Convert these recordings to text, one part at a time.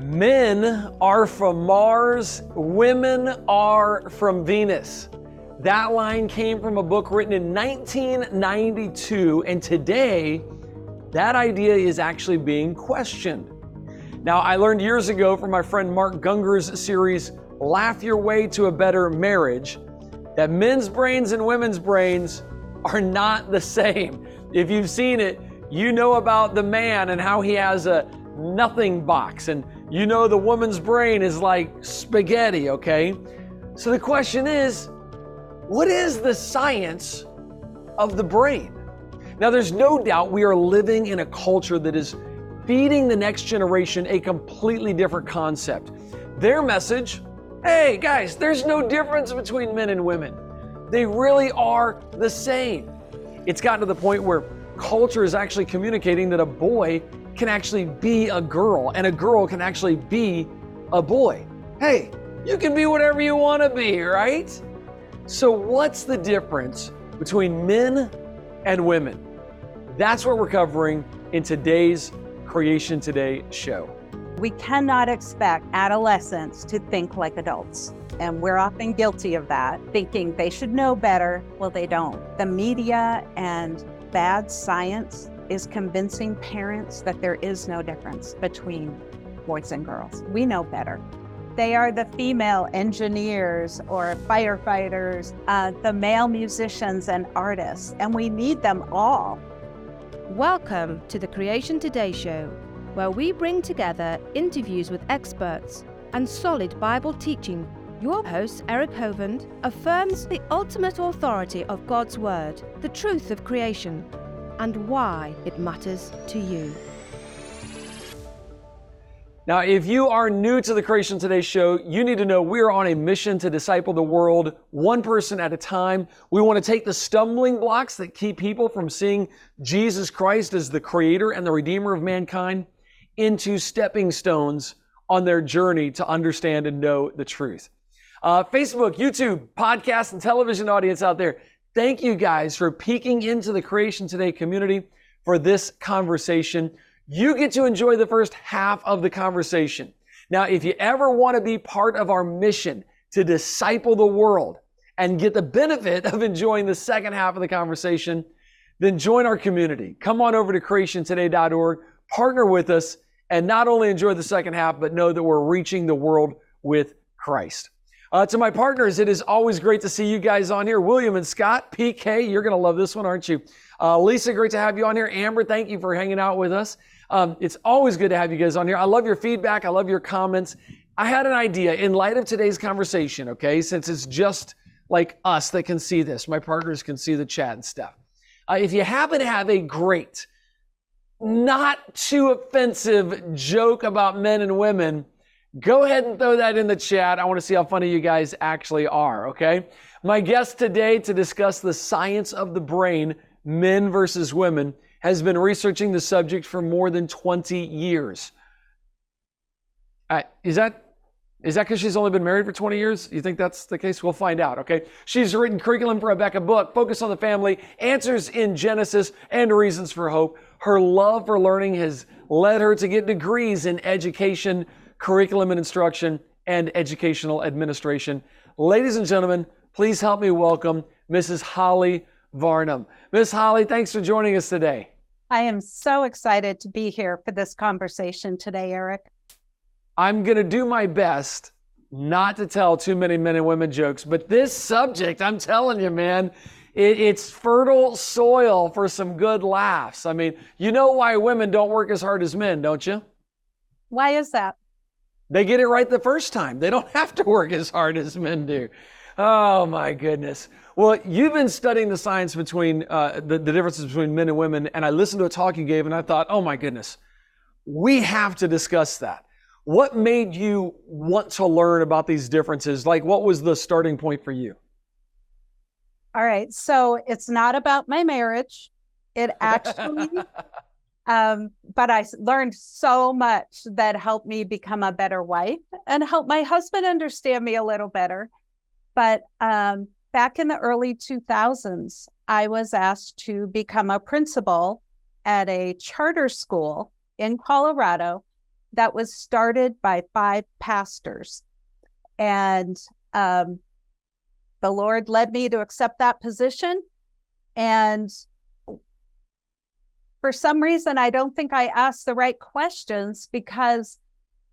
Men are from Mars, women are from Venus. That line came from a book written in 1992, and today that idea is actually being questioned. Now, I learned years ago from my friend Mark Gungor's series, Laugh Your Way to a Better Marriage, that men's brains and women's brains are not the same. If you've seen it, you know about the man and how he has a nothing box, and you know the woman's brain is like spaghetti, okay? So the question is what is the science of the brain? Now, there's no doubt we are living in a culture that is feeding the next generation a completely different concept. Their message hey, guys, there's no difference between men and women. They really are the same. It's gotten to the point where culture is actually communicating that a boy can actually be a girl and a girl can actually be a boy. Hey, you can be whatever you want to be, right? So, what's the difference between men and women? That's what we're covering in today's Creation Today show. We cannot expect adolescents to think like adults. And we're often guilty of that, thinking they should know better. Well, they don't. The media and bad science is convincing parents that there is no difference between boys and girls. We know better. They are the female engineers or firefighters, uh, the male musicians and artists, and we need them all. Welcome to the Creation Today Show, where we bring together interviews with experts and solid Bible teaching. Your host, Eric Hovind, affirms the ultimate authority of God's Word, the truth of creation, and why it matters to you. Now, if you are new to the Creation Today show, you need to know we are on a mission to disciple the world one person at a time. We want to take the stumbling blocks that keep people from seeing Jesus Christ as the creator and the redeemer of mankind into stepping stones on their journey to understand and know the truth. Uh, Facebook, YouTube, podcast, and television audience out there, Thank you guys for peeking into the Creation Today community for this conversation. You get to enjoy the first half of the conversation. Now, if you ever want to be part of our mission to disciple the world and get the benefit of enjoying the second half of the conversation, then join our community. Come on over to creationtoday.org, partner with us, and not only enjoy the second half, but know that we're reaching the world with Christ. Uh, to my partners, it is always great to see you guys on here. William and Scott, PK, you're going to love this one, aren't you? Uh, Lisa, great to have you on here. Amber, thank you for hanging out with us. Um, it's always good to have you guys on here. I love your feedback. I love your comments. I had an idea in light of today's conversation, okay, since it's just like us that can see this, my partners can see the chat and stuff. Uh, if you happen to have a great, not too offensive joke about men and women, Go ahead and throw that in the chat. I want to see how funny you guys actually are, okay? My guest today to discuss the science of the brain, men versus women, has been researching the subject for more than 20 years. Uh, is that is that because she's only been married for 20 years? You think that's the case? We'll find out, okay? She's written Curriculum for A Beka Book, Focus on the Family, Answers in Genesis, and Reasons for Hope. Her love for learning has led her to get degrees in education, curriculum and instruction, and educational administration. Ladies and gentlemen, please help me welcome Mrs. Holly Varnum. Miss Holly, thanks for joining us today. I am so excited to be here for this conversation today, Eric. I'm going to do my best not to tell too many men and women jokes, but this subject, I'm telling you, man, it, it's fertile soil for some good laughs. I mean, you know why women don't work as hard as men, don't you? Why is that? They get it right the first time. They don't have to work as hard as men do. Oh my goodness. Well, you've been studying the science between uh, the, the differences between men and women, and I listened to a talk you gave, and I thought, oh my goodness, we have to discuss that. What made you want to learn about these differences? Like, what was the starting point for you? All right. So it's not about my marriage. It actually Um, but I learned so much that helped me become a better wife and help my husband understand me a little better. But um, back in the early 2000s, I was asked to become a principal at a charter school in Colorado that was started by five pastors. And um, the Lord led me to accept that position. And for some reason, I don't think I asked the right questions because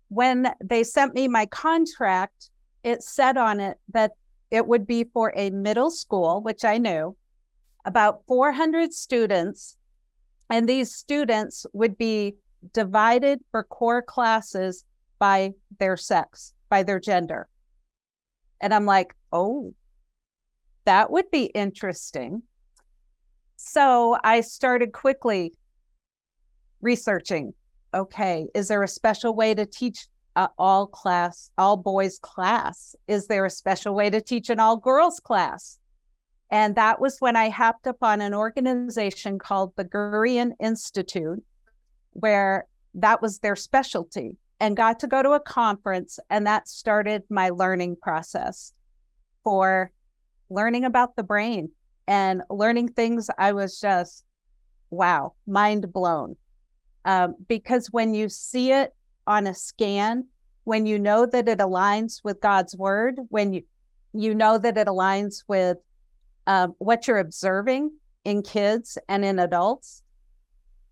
when they sent me my contract, it said on it that it would be for a middle school, which I knew, about 400 students. And these students would be divided for core classes by their sex, by their gender. And I'm like, oh, that would be interesting. So I started quickly researching okay, is there a special way to teach uh, all class, all boys class? Is there a special way to teach an all girls class? And that was when I happed upon an organization called the Gurian Institute, where that was their specialty, and got to go to a conference. And that started my learning process for learning about the brain and learning things I was just, wow, mind blown. Um, because when you see it on a scan, when you know that it aligns with God's word, when you you know that it aligns with um, what you're observing in kids and in adults,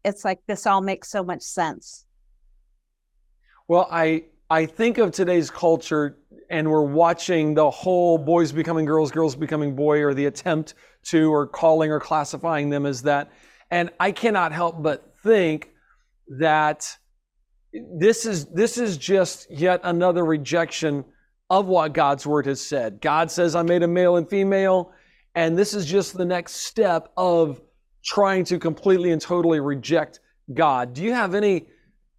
it's like this all makes so much sense. Well, I I think of today's culture and we're watching the whole boys becoming girls, girls becoming boy, or the attempt to, or calling or classifying them as that. And I cannot help but think that this is this is just yet another rejection of what God's word has said. God says, I made a male and female, and this is just the next step of trying to completely and totally reject God. Do you have any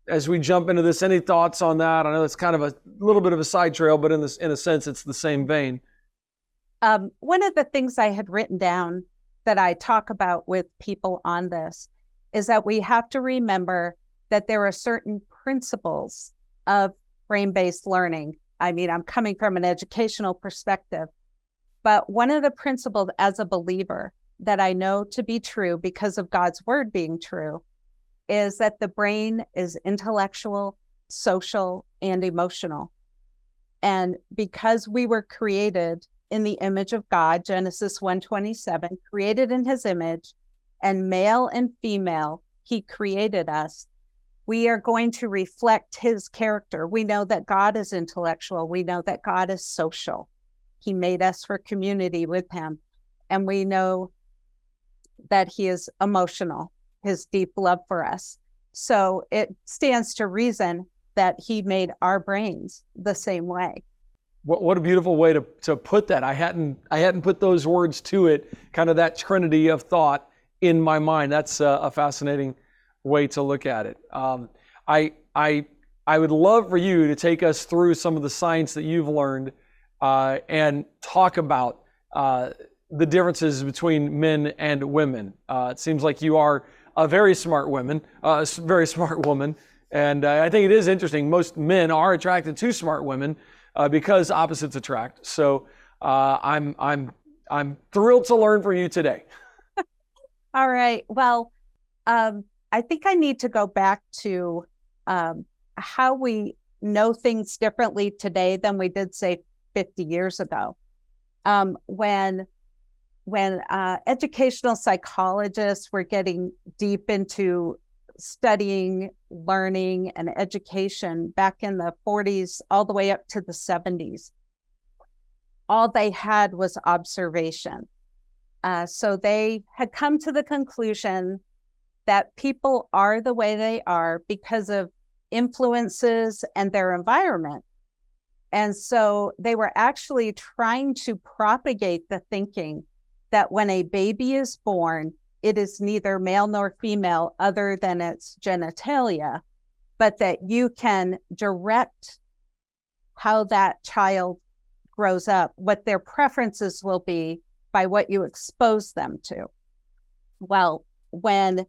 as we jump into this, any thoughts on that? I know it's kind of a little bit of a side trail, but in this, in a sense, it's the same vein. Um, one of the things I had written down that I talk about with people on this is that we have to remember that there are certain principles of brain based learning. I mean, I'm coming from an educational perspective, but one of the principles as a believer that I know to be true because of God's word being true is that the brain is intellectual, social, and emotional. And because we were created in the image of God, Genesis 1:27, created in his image, and male and female, he created us. We are going to reflect his character. We know that God is intellectual. We know that God is social. He made us for community with him. And we know that he is emotional his deep love for us. So it stands to reason that he made our brains the same way. What, what a beautiful way to, to put that. I hadn't I hadn't put those words to it, kind of that trinity of thought in my mind. That's a, a fascinating way to look at it. Um, I I I would love for you to take us through some of the science that you've learned uh, and talk about uh, the differences between men and women. Uh, it seems like you are a very smart woman, a very smart woman. And uh, I think it is interesting. Most men are attracted to smart women uh, because opposites attract. So uh, I'm I'm I'm thrilled to learn from you today. All right. Well, um, I think I need to go back to um, how we know things differently today than we did, say, 50 years ago. Um, when when uh, educational psychologists were getting deep into studying, learning, and education back in the 40s, all the way up to the 70s, all they had was observation. Uh, so they had come to the conclusion that people are the way they are because of influences and their environment. And so they were actually trying to propagate the thinking that when a baby is born, it is neither male nor female other than its genitalia, but that you can direct how that child grows up, what their preferences will be by what you expose them to. Well, when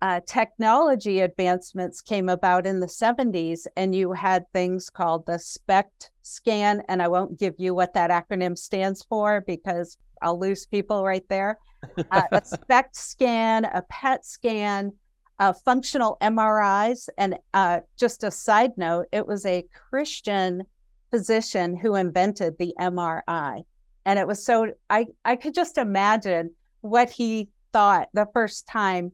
uh, technology advancements came about in the 70s, and you had things called the SPECT scan, and I won't give you what that acronym stands for because I'll lose people right there. Uh, a SPECT scan, a PET scan, uh, functional MRIs. And uh, just a side note, it was a Christian physician who invented the MRI. And it was so, I, I could just imagine what he thought the first time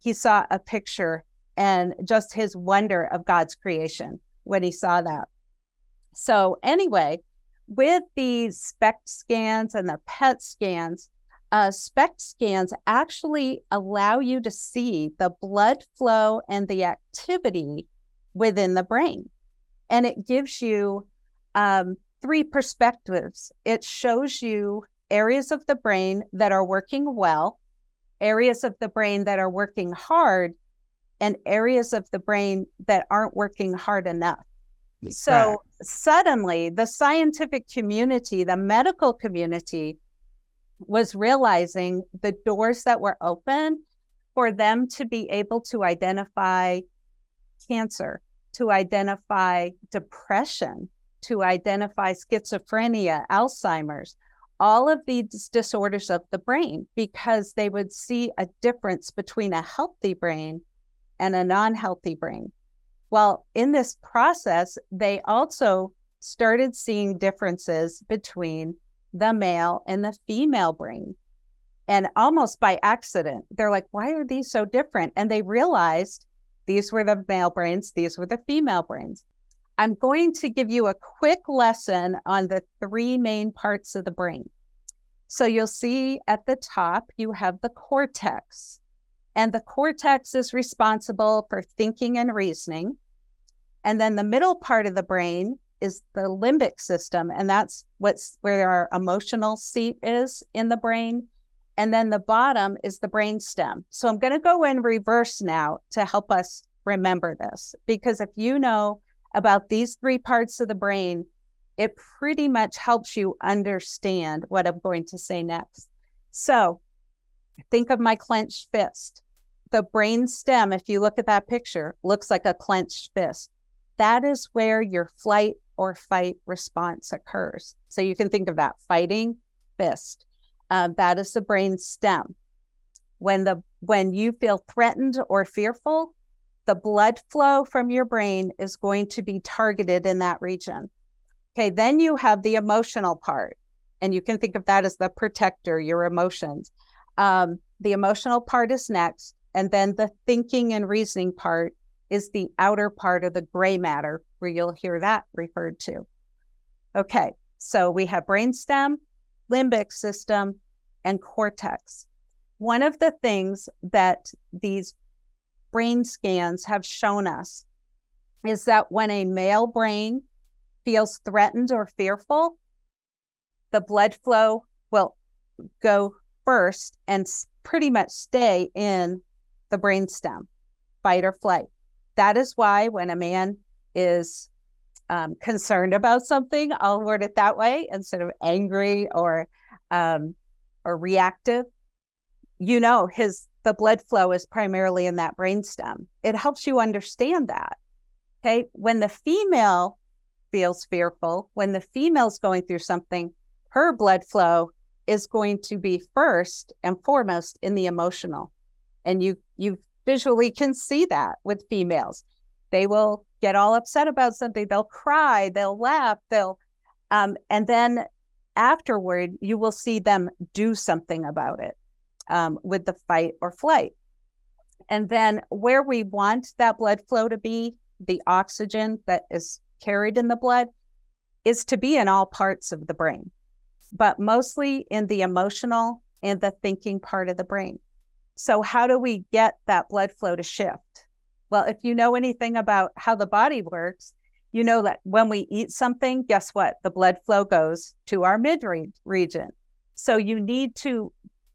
he saw a picture and just his wonder of God's creation when he saw that. So, anyway, with these SPECT scans and the PET scans, uh, SPECT scans actually allow you to see the blood flow and the activity within the brain. And it gives you um, three perspectives. It shows you areas of the brain that are working well, areas of the brain that are working hard, and areas of the brain that aren't working hard enough. So suddenly, the scientific community, the medical community, was realizing the doors that were open for them to be able to identify cancer, to identify depression, to identify schizophrenia, Alzheimer's, all of these disorders of the brain, because they would see a difference between a healthy brain and a non healthy brain. Well, in this process, they also started seeing differences between the male and the female brain. And almost by accident, they're like, why are these so different? And they realized these were the male brains, these were the female brains. I'm going to give you a quick lesson on the three main parts of the brain. So you'll see at the top, you have the cortex, and the cortex is responsible for thinking and reasoning. And then the middle part of the brain is the limbic system, and that's what's where our emotional seat is in the brain. And then the bottom is the brain stem. So I'm going to go in reverse now to help us remember this, because if you know about these three parts of the brain, it pretty much helps you understand what I'm going to say next. So think of my clenched fist. The brain stem, if you look at that picture, looks like a clenched fist. That is where your flight or fight response occurs. So you can think of that fighting fist. Um, that is the brain stem. When the when you feel threatened or fearful, the blood flow from your brain is going to be targeted in that region. Okay, then you have the emotional part, and you can think of that as the protector, your emotions. Um, the emotional part is next, and then the thinking and reasoning part is the outer part of the gray matter, where you'll hear that referred to. Okay, so we have brainstem, limbic system, and cortex. One of the things that these brain scans have shown us is that when a male brain feels threatened or fearful, the blood flow will go first and pretty much stay in the brainstem, fight or flight. That is why when a man is um, concerned about something, I'll word it that way instead of angry or um, or reactive. You know, his the blood flow is primarily in that brainstem. It helps you understand that. Okay. When the female feels fearful, when the female's going through something, her blood flow is going to be first and foremost in the emotional. And you you visually can see that with females. They will get all upset about something, they'll cry, they'll laugh, they'll um, and then afterward you will see them do something about it um, with the fight or flight. And then where we want that blood flow to be, the oxygen that is carried in the blood, is to be in all parts of the brain, but mostly in the emotional and the thinking part of the brain. So, how do we get that blood flow to shift? Well, if you know anything about how the body works, you know that when we eat something, guess what? The blood flow goes to our mid region. So, you need to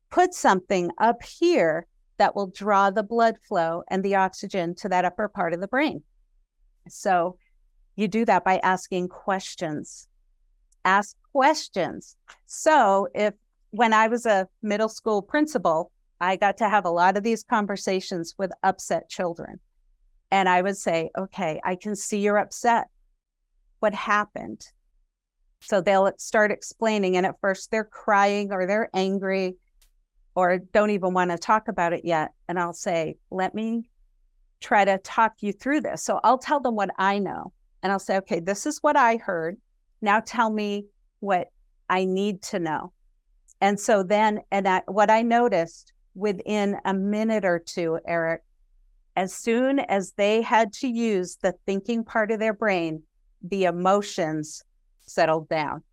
put something up here that will draw the blood flow and the oxygen to that upper part of the brain. So you do that by asking questions. Ask questions. So if when I was a middle school principal, I got to have a lot of these conversations with upset children. And I would say, okay, I can see you're upset. What happened? So they'll start explaining. And at first they're crying or they're angry or don't even want to talk about it yet. And I'll say, let me try to talk you through this. So I'll tell them what I know and I'll say, okay, this is what I heard. Now tell me what I need to know. And so then, and I, what I noticed within a minute or two, Eric, as soon as they had to use the thinking part of their brain, the emotions settled down.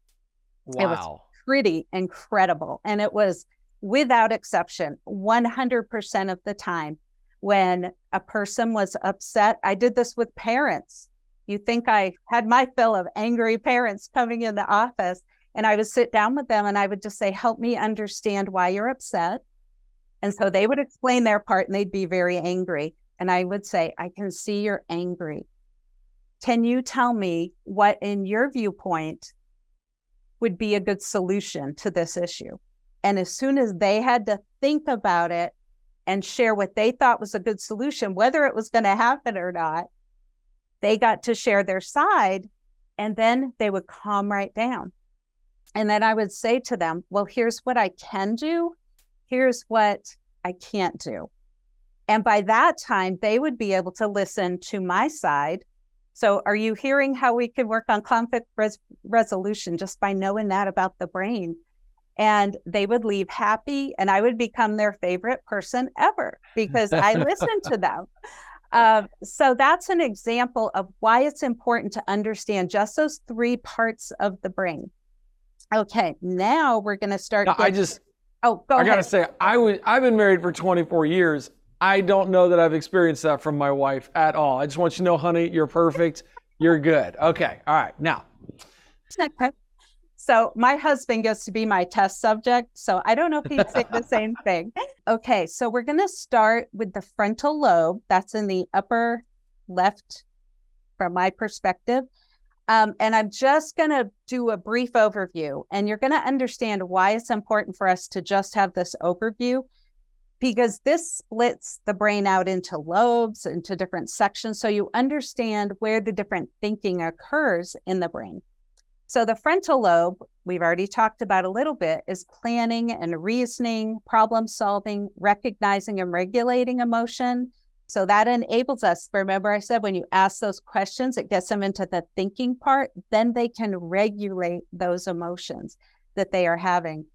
Wow. It was pretty incredible. And it was without exception, 100% of the time when a person was upset. I did this with parents. You think I had my fill of angry parents coming in the office, and I would sit down with them and I would just say, Help me understand why you're upset. And so they would explain their part and they'd be very angry. And I would say, I can see you're angry. Can you tell me what, in your viewpoint, would be a good solution to this issue? And as soon as they had to think about it and share what they thought was a good solution, whether it was going to happen or not, they got to share their side and then they would calm right down. And then I would say to them, Well, here's what I can do, here's what I can't do. And by that time, they would be able to listen to my side. So, are you hearing how we can work on conflict res- resolution just by knowing that about the brain? And they would leave happy, and I would become their favorite person ever because I listened to them. Uh, so, that's an example of why it's important to understand just those three parts of the brain. Okay, now we're going to start. Now, I just, oh, go I ahead. gotta say, I was, I've been married for 24 years. I don't know that I've experienced that from my wife at all. I just want you to know, honey, you're perfect. You're good. Okay. All right. Now, Okay. So my husband gets to be my test subject. So I don't know if he'd say the same thing. Okay. So we're going to start with the frontal lobe. That's in the upper left from my perspective. Um, and I'm just going to do a brief overview, and you're going to understand why it's important for us to just have this overview because this splits the brain out into lobes, into different sections. So you understand where the different thinking occurs in the brain. So the frontal lobe, we've already talked about a little bit, is planning and reasoning, problem solving, recognizing and regulating emotion. So that enables us. Remember, I said when you ask those questions, it gets them into the thinking part, then they can regulate those emotions that they are having.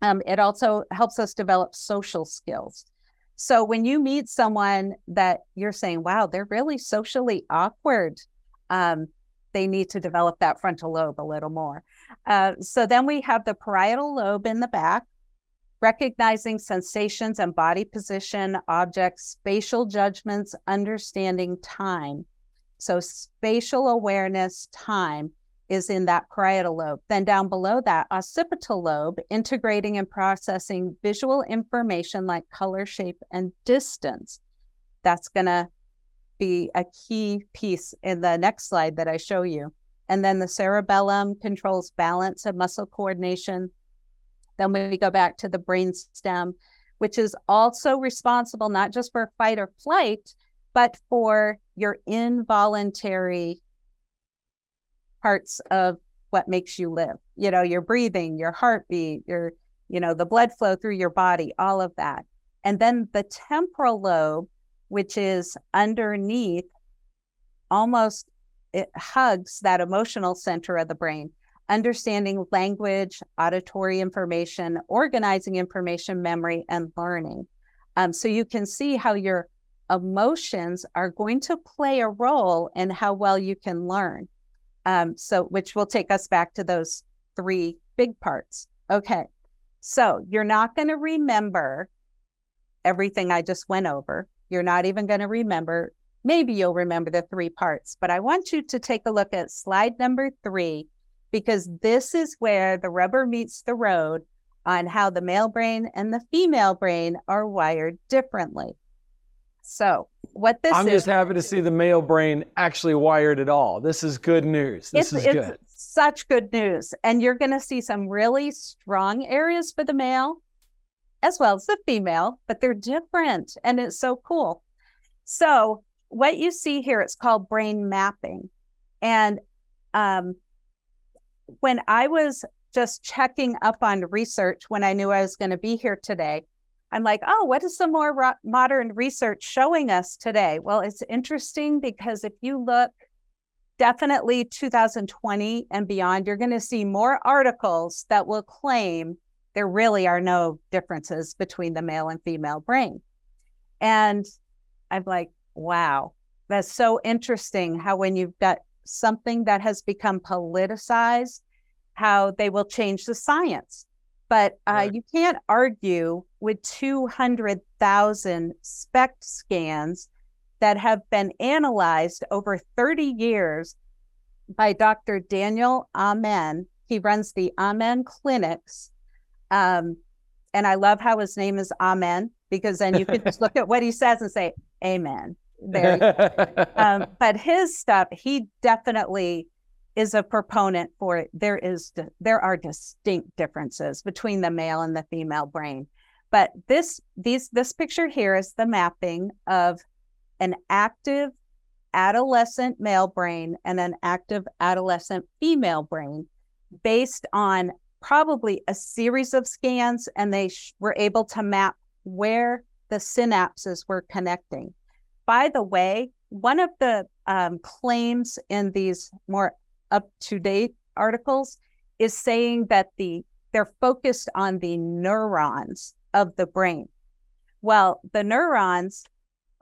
Um, it also helps us develop social skills. So when you meet someone that you're saying, wow, they're really socially awkward, um, they need to develop that frontal lobe a little more. Uh, so then we have the parietal lobe in the back, recognizing sensations and body position, objects, spatial judgments, understanding time. So spatial awareness, time is in that parietal lobe. Then down below that, occipital lobe, integrating and processing visual information like color, shape, and distance. That's going to be a key piece in the next slide that I show you. And then the cerebellum controls balance and muscle coordination. Then we go back to the brain stem, which is also responsible not just for fight or flight, but for your involuntary parts of what makes you live. You know, your breathing, your heartbeat, your, you know, the blood flow through your body, all of that. And then the temporal lobe, which is underneath, almost it hugs that emotional center of the brain, understanding language, auditory information, organizing information, memory, and learning. Um, so you can see how your emotions are going to play a role in how well you can learn. Um, so, which will take us back to those three big parts. Okay. So, you're not going to remember everything I just went over. You're not even going to remember, maybe you'll remember the three parts, but I want you to take a look at slide number three, because this is where the rubber meets the road on how the male brain and the female brain are wired differently. So, what this I'm is, just happy to see the male brain actually wired at all. This is good news. This it's, is it's good. such good news. And you're going to see some really strong areas for the male as well as the female, but they're different. And it's so cool. So, what you see here, it's called brain mapping. And um, when I was just checking up on research when I knew I was going to be here today, I'm like, oh, what is some more ro- modern research showing us today? Well, it's interesting because if you look definitely 2020 and beyond, you're going to see more articles that will claim there really are no differences between the male and female brain. And I'm like, wow, that's so interesting how when you've got something that has become politicized, how they will change the science. But uh, right. you can't argue with 200,000 SPECT scans that have been analyzed over 30 years by Dr. Daniel Amen. He runs the Amen clinics. Um, and I love how his name is Amen because then you can just look at what he says and say, Amen. There. um, but his stuff, he definitely is a proponent for it. There is there are distinct differences between the male and the female brain. But this these this picture here is the mapping of an active adolescent male brain and an active adolescent female brain based on probably a series of scans and they sh- were able to map where the synapses were connecting. By the way, one of the um, claims in these more up to date articles is saying that the they're focused on the neurons of the brain. Well, the neurons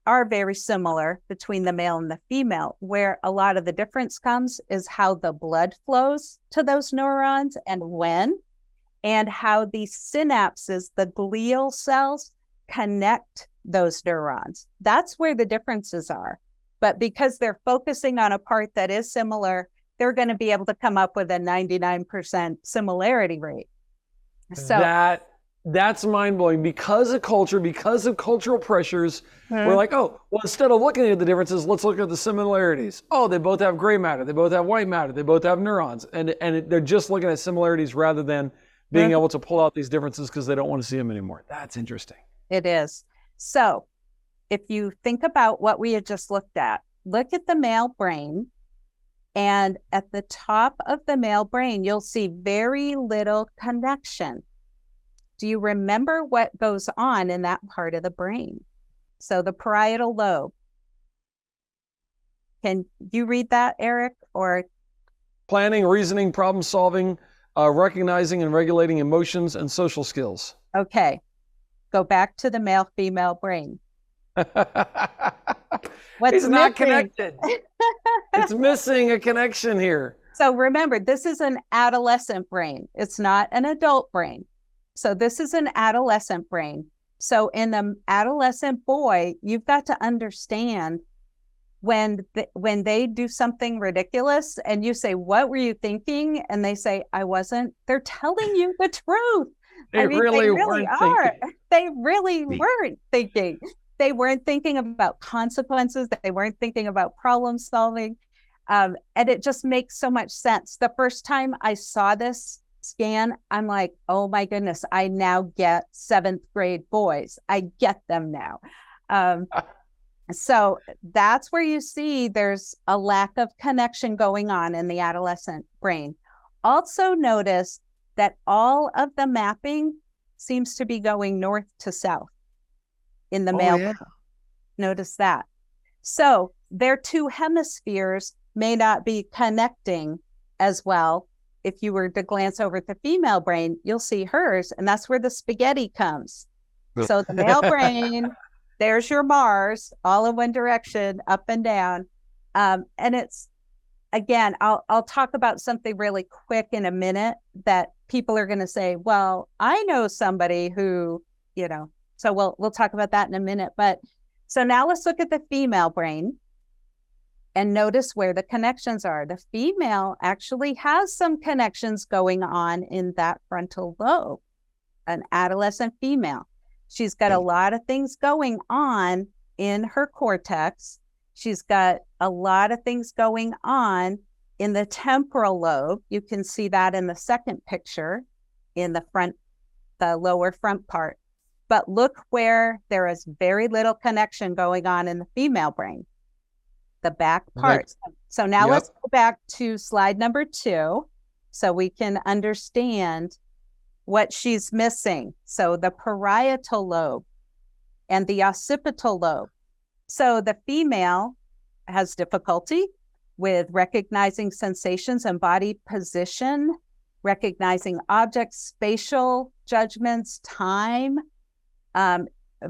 are very similar between the male and the female. Where a lot of the difference comes is how the blood flows to those neurons and when, and how the synapses, the glial cells, connect those neurons. That's where the differences are. But because they're focusing on a part that is similar, they're going to be able to come up with a 99% similarity rate. So that that's mind blowing because of culture, because of cultural pressures. Mm-hmm. We're like, oh, well, instead of looking at the differences, let's look at the similarities. Oh, they both have gray matter, they both have white matter, they both have neurons, and and it, they're just looking at similarities rather than being mm-hmm. able to pull out these differences because they don't want to see them anymore. That's interesting. It is. So, if you think about what we had just looked at, look at the male brain. And at the top of the male brain, you'll see very little connection do you remember what goes on in that part of the brain? So the parietal lobe. Can you read that, Eric? Or planning, reasoning, problem solving, uh, recognizing and regulating emotions, and social skills. Okay. Go back to the male female brain. What's He's not connected. it's missing a connection here. So remember, this is an adolescent brain. It's not an adult brain. So this is an adolescent brain. So in the adolescent boy, you've got to understand when the, when they do something ridiculous and you say, "What were you thinking?" and they say, "I wasn't." They're telling you the truth. They I mean, really, they really are. Thinking. They really weren't thinking. They weren't thinking about consequences. They weren't thinking about problem solving. Um, and it just makes so much sense. The first time I saw this scan, I'm like, oh my goodness, I now get seventh grade boys. I get them now. Um, so that's where you see there's a lack of connection going on in the adolescent brain. Also, notice that all of the mapping seems to be going north to south in the oh, male. Yeah. Notice that. So their two hemispheres may not be connecting as well if you were to glance over at the female brain, you'll see hers, and that's where the spaghetti comes. So the male brain, there's your Mars, all in one direction, up and down. Um, and it's again, I'll I'll talk about something really quick in a minute that people are going to say, "Well, I know somebody who, you know." So we'll we'll talk about that in a minute. But so now let's look at the female brain and notice where the connections are. The female actually has some connections going on in that frontal lobe, an adolescent female. She's got a lot of things going on in her cortex. She's got a lot of things going on in the temporal lobe. You can see that in the second picture in the front, the lower front part. But look where there is very little connection going on in the female brain the back part. Right. So now yep. let's go back to slide number two so we can understand what she's missing. So the parietal lobe and the occipital lobe. So the female has difficulty with recognizing sensations and body position, recognizing objects, spatial judgments, time, um,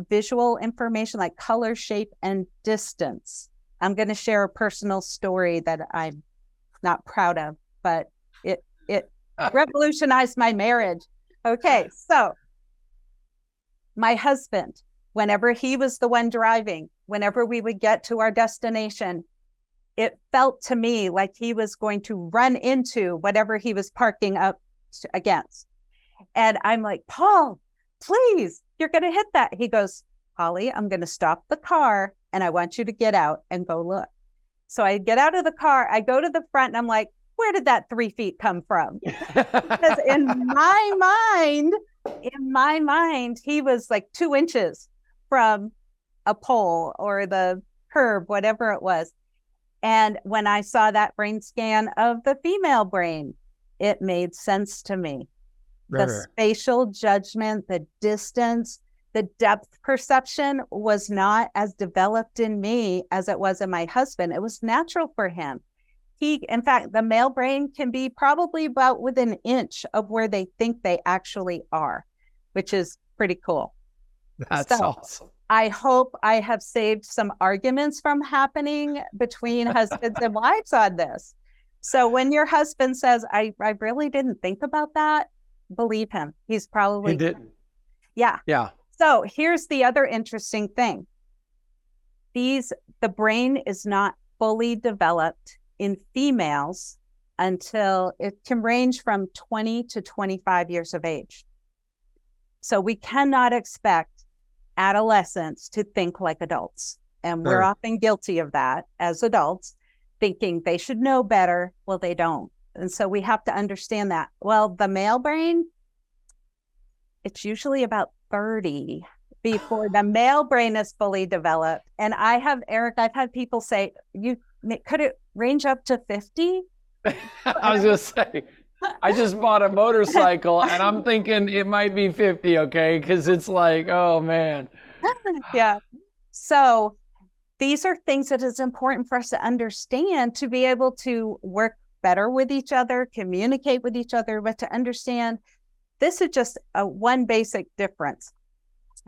visual information like color, shape, and distance. I'm going to share a personal story that I'm not proud of, but it it revolutionized my marriage. Okay, so my husband, whenever he was the one driving, whenever we would get to our destination, it felt to me like he was going to run into whatever he was parking up against. And I'm like, Paul, please, you're going to hit that. He goes, Holly, I'm going to stop the car and I want you to get out and go look. So I get out of the car, I go to the front and I'm like, where did that three feet come from? because in my mind, in my mind, he was like two inches from a pole or the curb, whatever it was. And when I saw that brain scan of the female brain, it made sense to me. The spatial judgment, the distance, the depth perception was not as developed in me as it was in my husband. It was natural for him. He, in fact, the male brain can be probably about within an inch of where they think they actually are, which is pretty cool. That's so, awesome. I hope I have saved some arguments from happening between husbands and wives on this. So when your husband says, I, I really didn't think about that, believe him. He's probably he didn't. Yeah. Yeah. So here's the other interesting thing. These the brain is not fully developed in females until it can range from 20 to 25 years of age. So we cannot expect adolescents to think like adults. And we're often guilty of that as adults, thinking they should know better. Well, they don't. And so we have to understand that. Well, the male brain, it's usually about 30 before the male brain is fully developed. And I have, Eric, I've had people say, you could it range up to 50? I was going to say, I just bought a motorcycle and I'm thinking it might be 50, okay? Because it's like, oh man. yeah. So these are things that is important for us to understand to be able to work better with each other, communicate with each other, but to understand this is just a one basic difference.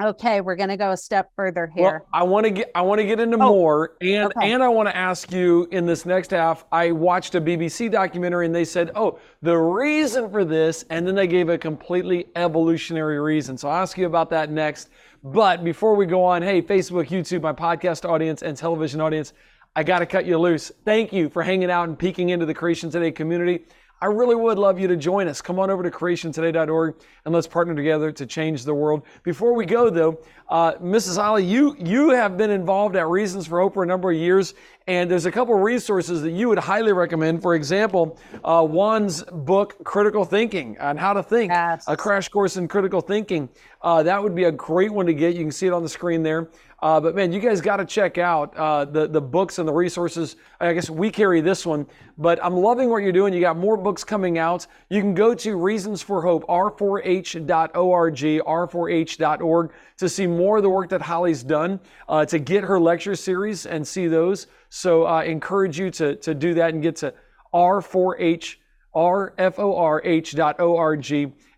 Okay, we're going to go a step further here. Well, I want to get I want to get into oh, more and okay. and I want to ask you in this next half. I watched a BBC documentary and they said, "Oh, the reason for this," and then they gave a completely evolutionary reason. So I'll ask you about that next. But before we go on, hey, Facebook, YouTube, my podcast audience and television audience, I got to cut you loose. Thank you for hanging out and peeking into the Creation Today community. I really would love you to join us. Come on over to creationtoday.org and let's partner together to change the world. Before we go, though, uh, Mrs. Holly, you you have been involved at Reasons for Hope for a number of years, and there's a couple resources that you would highly recommend. For example, uh, Juan's book, Critical Thinking, on how to think, yes. a crash course in critical thinking. Uh, that would be a great one to get. You can see it on the screen there. Uh, but man, you guys got to check out uh, the the books and the resources. I guess we carry this one, but I'm loving what you're doing. You got more books coming out. You can go to Reasons for Hope, r4h.org, r4h.org to see more of the work that Holly's done, uh, to get her lecture series and see those. So I encourage you to to do that and get to r4h rforh.org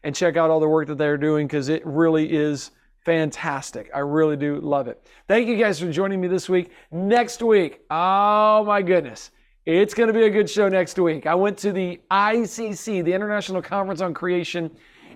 and check out all the work that they're doing because it really is fantastic. I really do love it. Thank you guys for joining me this week. Next week, oh my goodness, it's going to be a good show next week. I went to the ICC, the International Conference on Creation,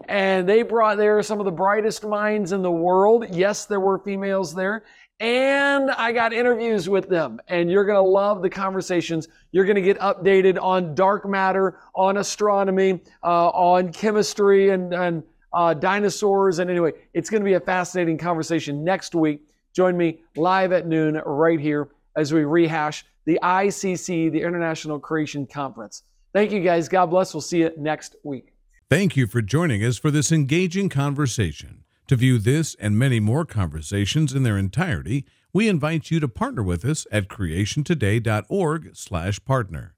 and they brought there some of the brightest minds in the world. Yes, there were females there. And I got interviews with them, and you're going to love the conversations. You're going to get updated on dark matter, on astronomy, uh, on chemistry, and, and uh, dinosaurs. And anyway, it's going to be a fascinating conversation next week. Join me live at noon right here as we rehash the ICC, the International Creation Conference. Thank you guys. God bless. We'll see you next week. Thank you for joining us for this engaging conversation. To view this and many more conversations in their entirety, we invite you to partner with us at creationtoday.org/partner.